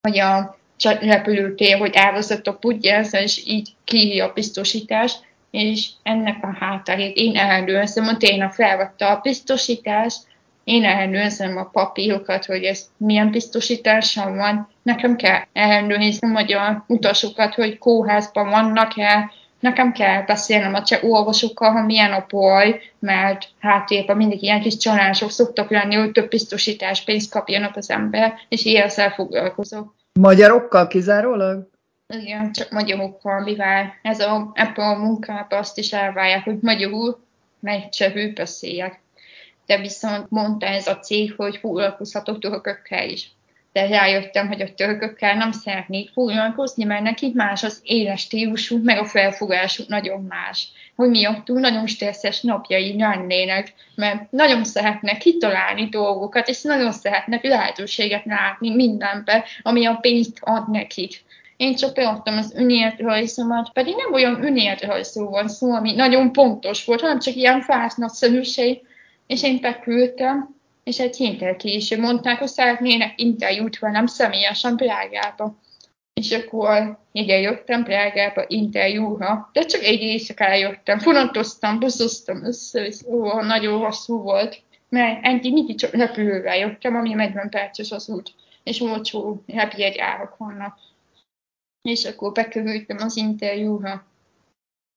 vagy a repülőtér, hogy elvezettek tudja, és így kihívja a biztosítást, és ennek a hátterét én ellenőrzöm, a tényleg felvette a biztosítást, én ellenőrzöm a papírokat, hogy ez milyen biztosításom van. Nekem kell ellenőrizni hogy a utasokat, hogy kóházban vannak-e, nekem kell beszélnem a cseh orvosokkal, ha milyen a baj, mert háttérben mindig ilyen kis csalások szoktak lenni, hogy több biztosítás pénzt kapjanak az ember, és ilyen foglalkozok. Magyarokkal kizárólag? Igen, csak magyarokkal, mivel ez a, ebből a munkában azt is elvárják, hogy magyarul megcsevő beszéljek. De viszont mondta ez a cég, hogy foglalkozhatok törökökkel is. De rájöttem, hogy a törökökkel nem szeretnék foglalkozni, mert nekik más az éles stílusuk, meg a felfogásuk nagyon más. Hogy miattul nagyon stresszes napjai lennének, mert nagyon szeretnek kitalálni dolgokat, és nagyon szeretnek lehetőséget látni mindenbe, ami a pénzt ad nekik én csak beadtam az önéletrajzomat, pedig nem olyan önéletrajzról van szó, ami nagyon pontos volt, hanem csak ilyen nagyszerűség, és én beküldtem, és egy héttel később mondták, hogy szeretnének interjút velem személyesen Prágába. És akkor ide jöttem Prágába interjúra, de csak egy éjszakára jöttem, fonatoztam, buszoztam össze, és ó, nagyon hosszú volt. Mert eddig mindig csak repülővel jöttem, ami 40 perces az út, és olcsó repjegyárak vannak és akkor bekerültem az interjúra,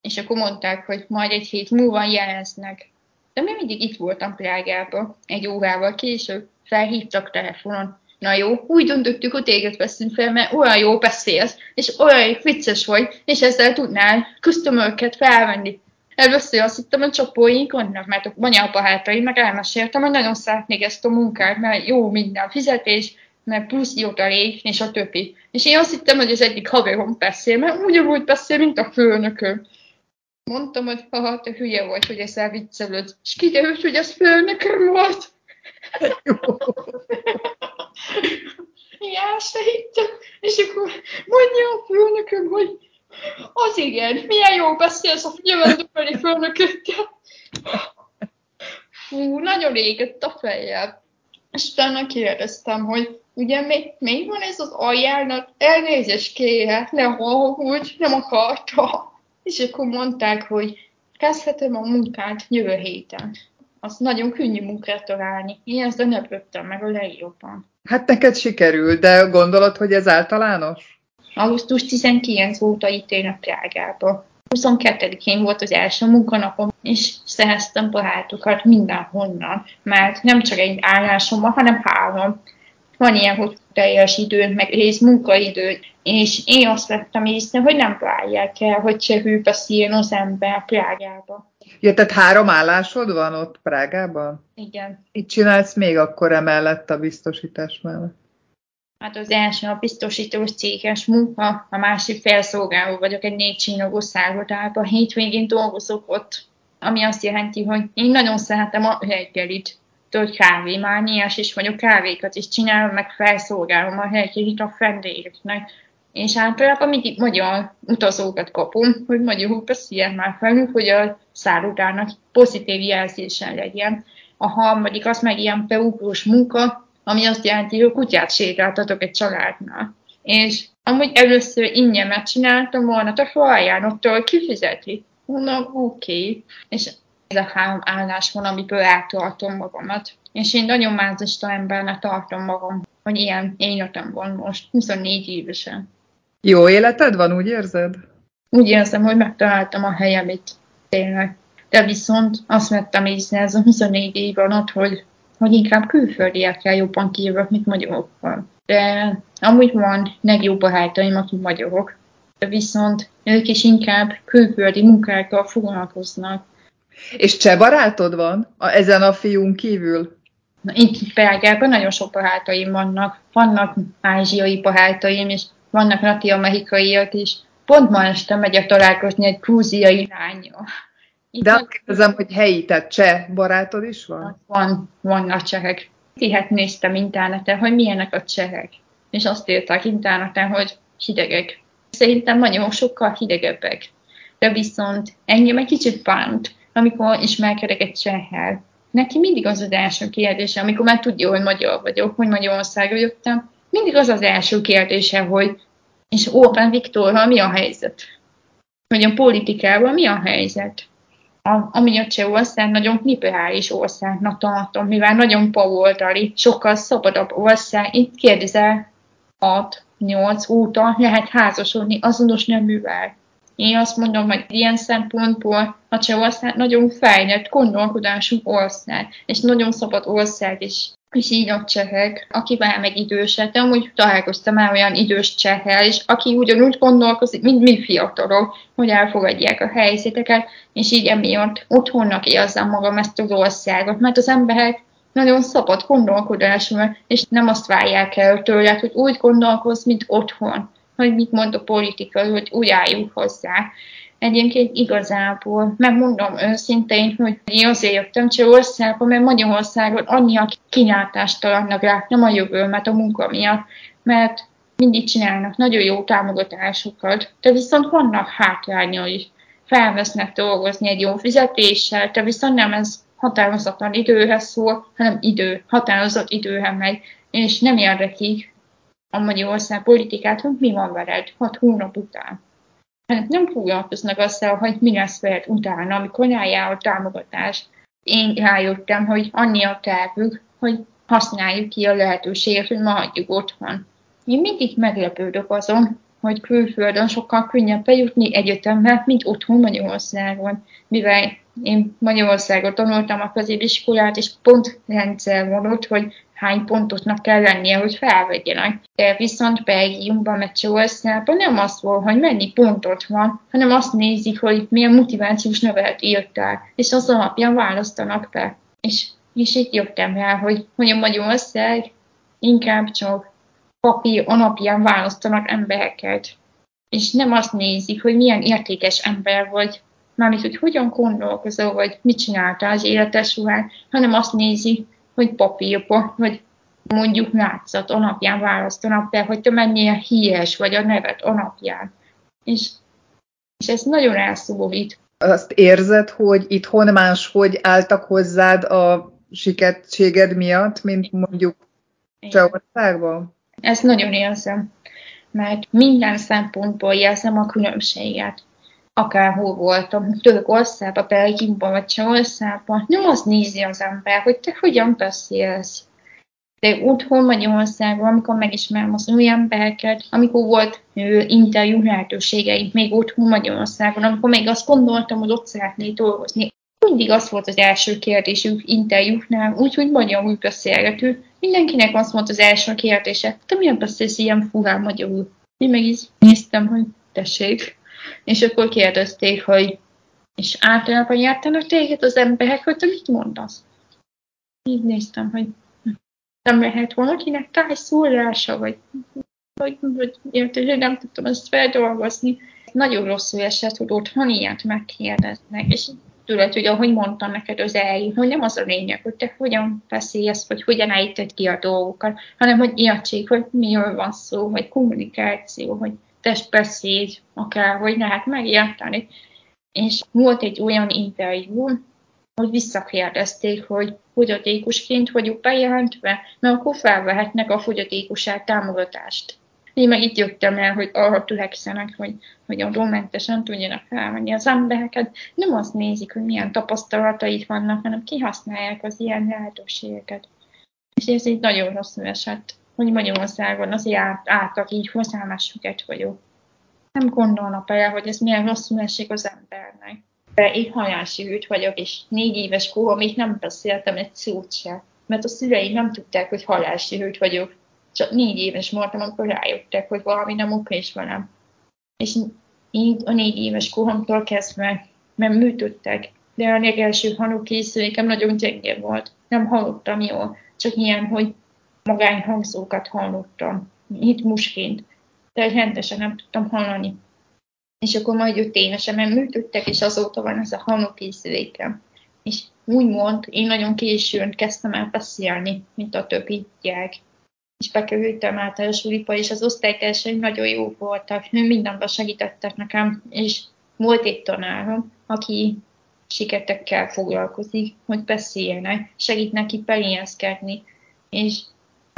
és akkor mondták, hogy majd egy hét múlva jeleznek. De még mindig itt voltam Prágában, egy órával később, felhívtak telefonon. Na jó, úgy döntöttük, hogy téged veszünk fel, mert olyan jó beszélsz, és olyan vicces vagy, és ezzel tudnál köztömörket felvenni. Először azt hittem, hogy csapóink vannak, mert a banyabahátaim meg elmeséltem, hogy nagyon szeretnék ezt a munkát, mert jó minden fizetés, mert plusz jutalék, és a többi. És én azt hittem, hogy az egyik haverom beszél, mert ugyanúgy beszél, mint a főnököm. Mondtam, hogy ha te hülye vagy, hogy ezzel viccelőd. És kiderült, hogy ez főnököm volt. Se hittem. És akkor mondja a főnököm, hogy az igen, milyen jó beszélsz a jövendőbeli főnökökkel. Fú, nagyon égett a fejem. És utána kérdeztem, hogy ugye még, még van ez az ajánlat, elnézést kérek, ne úgy nem akarta. És akkor mondták, hogy kezdhetem a munkát jövő héten. Az nagyon könnyű munkát találni. Én ezt lepődtem meg a legjobban. Hát neked sikerült, de gondolod, hogy ez általános? Augusztus 19 óta itt én a Prágába. 22-én volt az első munkanapom, és szereztem barátokat mindenhonnan, mert nem csak egy állásom van, hanem három. Van ilyen, hogy teljes időn, meg rész munkaidő, és én azt vettem észre, hogy nem várják el, hogy csehű beszéljen az ember Prágába. Ja, tehát három állásod van ott Prágában? Igen. Mit csinálsz még akkor emellett a biztosítás mellett? Hát az első a biztosítós céges munka, a másik felszolgáló vagyok egy négy csillagos szállodában, hétvégén dolgozok ott, ami azt jelenti, hogy én nagyon szeretem a reggelit, tört kávémániás is vagyok, kávékat is csinálom, meg felszolgálom a reggelit a vendégeknek. És általában mindig magyar utazókat kapom, hogy magyarul beszéljen már felül, hogy a szállodának pozitív jelzésen legyen. A harmadik az meg ilyen beugrós munka, ami azt jelenti, hogy kutyát sétáltatok egy családnál. És amúgy először ingyen megcsináltam volna, de ha ajánlottól kifizeti. Mondom, oké. Okay. És ez a három állás van, amiből eltartom magamat. És én nagyon mázista embernek tartom magam, hogy ilyen életem van most, 24 évesen. Jó életed van, úgy érzed? Úgy érzem, hogy megtaláltam a helyem itt, tényleg. De viszont azt vettem észre ez a 24 év alatt, hogy hogy inkább külföldiekkel jobban kijövök, mint magyarokkal. De amúgy van legjobb barátaim, akik magyarok, de viszont ők is inkább külföldi munkákkal foglalkoznak. És cseh barátod van a, ezen a fiún kívül? Na, itt Belgában nagyon sok barátaim vannak. Vannak ázsiai barátaim, és vannak latin-amerikaiak is. Pont ma este megyek találkozni egy grúziai lányjal. De azt kérdezem, hogy helyi, tehát cseh barátod is van? Van, vannak csehek. Ihet néztem interneten, hogy milyenek a csehek. És azt írták interneten, hogy hidegek. Szerintem nagyon sokkal hidegebbek. De viszont engem egy kicsit bánt, amikor ismerkedek egy csehel. Neki mindig az az első kérdése, amikor már tudja, hogy magyar vagyok, hogy Magyarországra jöttem, mindig az az első kérdése, hogy és Orbán Viktorral mi a helyzet? Hogy a politikával mi a helyzet? a, ami a Csehország nagyon liberális országnak tartom, mivel nagyon pavoldali, sokkal szabadabb ország. Itt kérdezel 6-8 óta lehet házasodni azonos neművel. Én azt mondom, hogy ilyen szempontból a Csehország nagyon fejlett gondolkodású ország, és nagyon szabad ország is és így a csehek, akivel meg idősek, de amúgy találkoztam már olyan idős csehel, és aki ugyanúgy gondolkozik, mint mi fiatalok, hogy elfogadják a helyzeteket, és így emiatt otthonnak érzem magam ezt az országot, mert az emberek nagyon szabad gondolkodású, és nem azt várják el tőled, hogy úgy gondolkozz, mint otthon, hogy mit mond a politika, hogy úgy álljunk hozzá. Egyébként igazából, megmondom őszintén, hogy én azért jöttem Csehországba, mert Magyarországon annyi a kilátástalannak nem a jövőmet a munka miatt, mert mindig csinálnak nagyon jó támogatásokat, de viszont vannak hátrányai. Felvesznek dolgozni egy jó fizetéssel, de viszont nem ez határozatlan időhez szól, hanem idő, határozott időhez megy, és nem érdekik a Magyarország hogy mi van veled hat hónap után hát nem foglalkoznak azzal, hogy mi lesz veled utána, amikor eljár a támogatás. Én rájöttem, hogy annyi a tervük, hogy használjuk ki a lehetőséget, hogy maradjuk otthon. Én mindig meglepődök azon, hogy külföldön sokkal könnyebb bejutni egyetembe, mint otthon Magyarországon, mivel én Magyarországon tanultam a középiskolát, és pont rendszer van ott, hogy hány pontosnak kell lennie, hogy felvegyenek. De viszont Belgiumban, meg Csehországban nem az volt, hogy mennyi pontot van, hanem azt nézik, hogy milyen motivációs nevet írtál, és az alapján választanak be. És, és itt jöttem rá, hogy, hogy a Magyarország inkább csak papír alapján választanak embereket. És nem azt nézik, hogy milyen értékes ember vagy, mármint, hogy hogyan gondolkozol, vagy mit csináltál az életes során, hanem azt nézi, hogy papírba, vagy mondjuk látszat alapján választanak be, hogy te mennyire híres vagy a nevet alapján. És, és ez nagyon elszólít. Azt érzed, hogy itthon máshogy álltak hozzád a sikettséged miatt, mint mondjuk Csehországban? Ezt nagyon érzem, mert minden szempontból érzem a különbséget akárhol voltam, Törökországban, Belgiumban vagy Csehországban, nem azt nézi az ember, hogy te hogyan beszélsz. De otthon Magyarországon, amikor megismerem az új embereket, amikor volt interjú lehetőségeim még otthon Magyarországon, amikor még azt gondoltam, hogy ott szeretnék dolgozni, mindig az volt az első kérdésünk interjúknál, úgyhogy magyarul beszélgető. Mindenkinek az volt az első kérdése, te miért beszélsz ilyen furán magyarul? Én meg is néztem, hogy tessék. És akkor kérdezték, hogy és általában jártanak téged az emberek, hogy te mit mondasz? Így néztem, hogy nem lehet valakinek tájszólása, vagy, vagy, vagy érted, hogy nem tudtam ezt feldolgozni. Nagyon rosszul esett, hogy otthon ilyet megkérdeznek, és tudod, hogy ahogy mondtam neked az elején, hogy nem az a lényeg, hogy te hogyan beszélsz, vagy hogyan ejted ki a dolgokat, hanem hogy értsék, hogy miről van szó, hogy kommunikáció, hogy testbeszéd, akár, hogy lehet megérteni. És volt egy olyan interjú, hogy visszakérdezték, hogy fogyatékosként vagyok bejelentve, mert akkor felvehetnek a fogyatékosság támogatást. Én meg itt jöttem el, hogy arra törekszenek, hogy, hogy adómentesen tudjanak felvenni az embereket. Nem azt nézik, hogy milyen tapasztalataik vannak, hanem kihasználják az ilyen lehetőségeket. És ez egy nagyon rossz esett, hogy Magyarországon azért át, átlag így hozzámásüket vagyok. Nem gondolnak el, hogy ez milyen rosszul esik az embernek. De én halálsívült vagyok, és négy éves koromig nem beszéltem egy szót se. Mert a szüleim nem tudták, hogy halálsívült vagyok csak négy éves voltam, amikor rájöttek, hogy valami nem oké is velem. És így a négy éves koromtól kezdve mert műtöttek, de a legelső hanúkészülékem nagyon gyenge volt. Nem hallottam jól, csak ilyen, hogy magányhangzókat hallottam, hitmusként, de rendesen nem tudtam hallani. És akkor majd évesen, mert műtöttek, és azóta van ez a hanúkészülékem. És úgymond én nagyon későn kezdtem el beszélni, mint a többi gyerek és bekerültem általános suliba, és az osztálytársaim nagyon jó voltak, mindenben segítettek nekem, és volt egy tanárom, aki siketekkel foglalkozik, hogy beszéljenek, segít neki pelénzkedni, és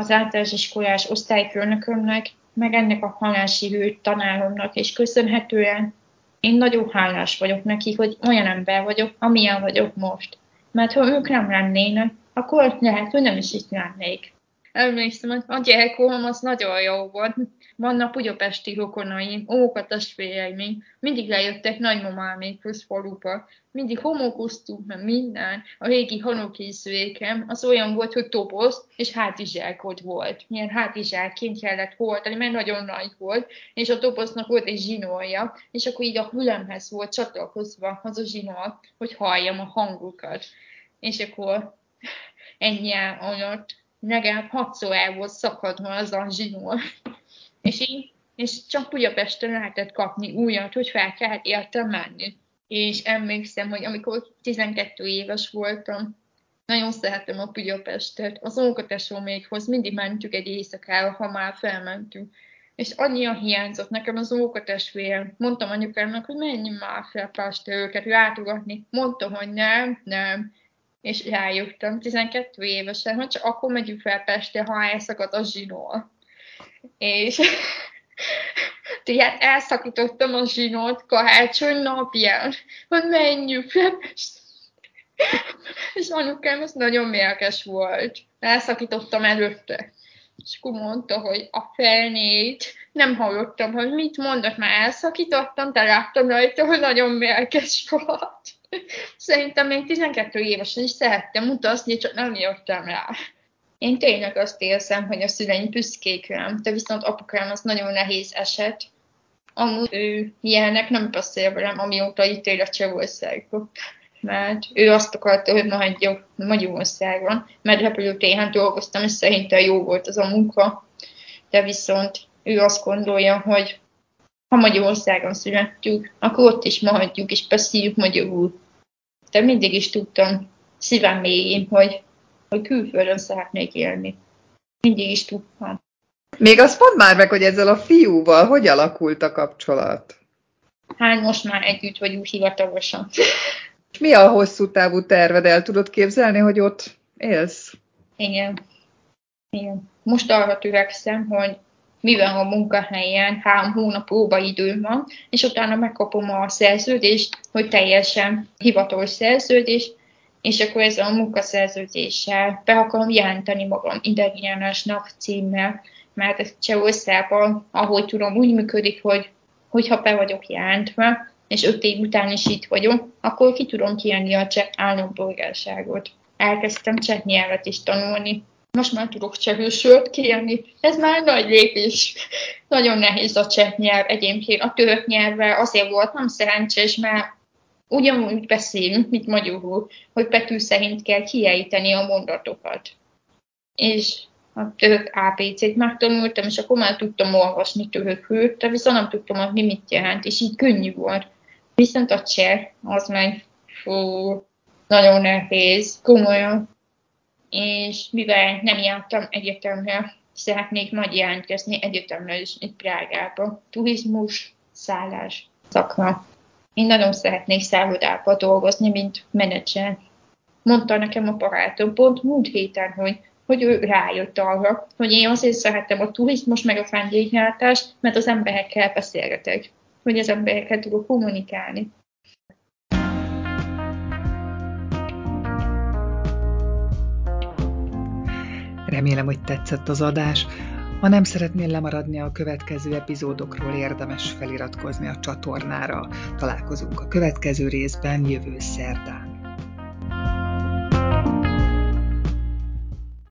az általános iskolás osztályfőnökömnek, meg ennek a halási tanáromnak, és köszönhetően én nagyon hálás vagyok neki, hogy olyan ember vagyok, amilyen vagyok most. Mert ha ők nem lennének, akkor lehet, hogy nem is itt lennék emlékszem, hogy a gyerekkorom az nagyon jó volt. Vannak budapesti rokonaim, ókat testvéreim, mindig lejöttek nagymamámékhoz faluba. Mindig homokoztunk, mert minden. A régi hanokészülékem az olyan volt, hogy toboz, és hátizsákod volt. Milyen hátizsákként kellett hordani, mert nagyon nagy volt, és a doboznak volt egy zsinórja, és akkor így a fülemhez volt csatlakozva az a zsinór, hogy halljam a hangukat. És akkor ennyi alatt legalább hatszor el volt szakadva az a zsinór. És így, és csak Budapesten lehetett kapni újat, hogy fel kellett értem menni. És emlékszem, hogy amikor 12 éves voltam, nagyon szeretem a Budapestet. Az ókatesómékhoz mindig mentük egy éjszakára, ha már felmentünk. És annyian hiányzott nekem az ókatestvérem. Mondtam anyukámnak, hogy menjünk már fel Pestre őket látogatni. Mondta, hogy nem, nem és rájöttem 12 évesen, hogy csak akkor megyünk fel Pestre, ha elszakad a zsinó. És tehát elszakítottam a zsinót karácsony napján, hogy menjünk fel. És anyukám ez nagyon mérges volt. Elszakítottam előtte. És akkor mondta, hogy a felnét, nem hallottam, hogy mit mondott, már elszakítottam, de láttam rajta, hogy nagyon mérges volt. Szerintem még 12 évesen is szerettem utazni, csak nem jöttem rá. Én tényleg azt érzem, hogy a szüleim büszkék rám, de viszont apukám az nagyon nehéz eset. Amúgy ő ilyenek nem beszél velem, amióta itt él a Csehországban. Mert ő azt akarta, hogy maradjak Magyarországon, mert repülőtéren dolgoztam, és szerintem jó volt az a munka. De viszont ő azt gondolja, hogy ha Magyarországon születtük, akkor ott is maradjuk, és beszéljük magyarul. De mindig is tudtam szívem mélyén, hogy, hogy külföldön szeretnék élni. Mindig is tudtam. Még azt mondd már meg, hogy ezzel a fiúval hogy alakult a kapcsolat? Hát most már együtt vagyunk hivatalosan. Mi a hosszú távú terved? El tudod képzelni, hogy ott élsz? Igen. Igen. Most arra törekszem, hogy mivel a munkahelyen három hónap próbaidő van, és utána megkapom a szerződést, hogy teljesen hivatalos szerződés, és akkor ez a munkaszerződéssel be akarom jelenteni magam ideiglenesnek címmel, mert Csehországban, ahogy tudom, úgy működik, hogy hogyha be vagyok jelentve, és öt év után is itt vagyok, akkor ki tudom kérni a cseh állampolgárságot. Elkezdtem cseh nyelvet is tanulni. Most már tudok csehül sört kérni. Ez már nagy lépés. Nagyon nehéz a cseh nyelv egyébként. A török nyelvvel azért volt nem szerencsés, mert ugyanúgy beszélünk, mint magyarul, hogy betű szerint kell kiejteni a mondatokat. És a török ABC-t megtanultam, és akkor már tudtam olvasni törökül, de viszont nem tudtam, hogy mi mit jelent, és így könnyű volt. Viszont a cseh, az meg fú, nagyon nehéz, komolyan. És mivel nem jártam egyetemre, szeretnék majd jelentkezni egyetemre is itt Prágába. Turizmus, szállás, szakma. Én nagyon szeretnék szállodába dolgozni, mint menedzser. Mondta nekem a barátom pont múlt héten, hogy hogy ő rájött arra, hogy én azért szeretem a turizmus meg a vendéglátást, mert az emberekkel beszélgetek, hogy az emberekkel tudok kommunikálni. Remélem, hogy tetszett az adás. Ha nem szeretnél lemaradni a következő epizódokról, érdemes feliratkozni a csatornára. Találkozunk a következő részben jövő szerdán.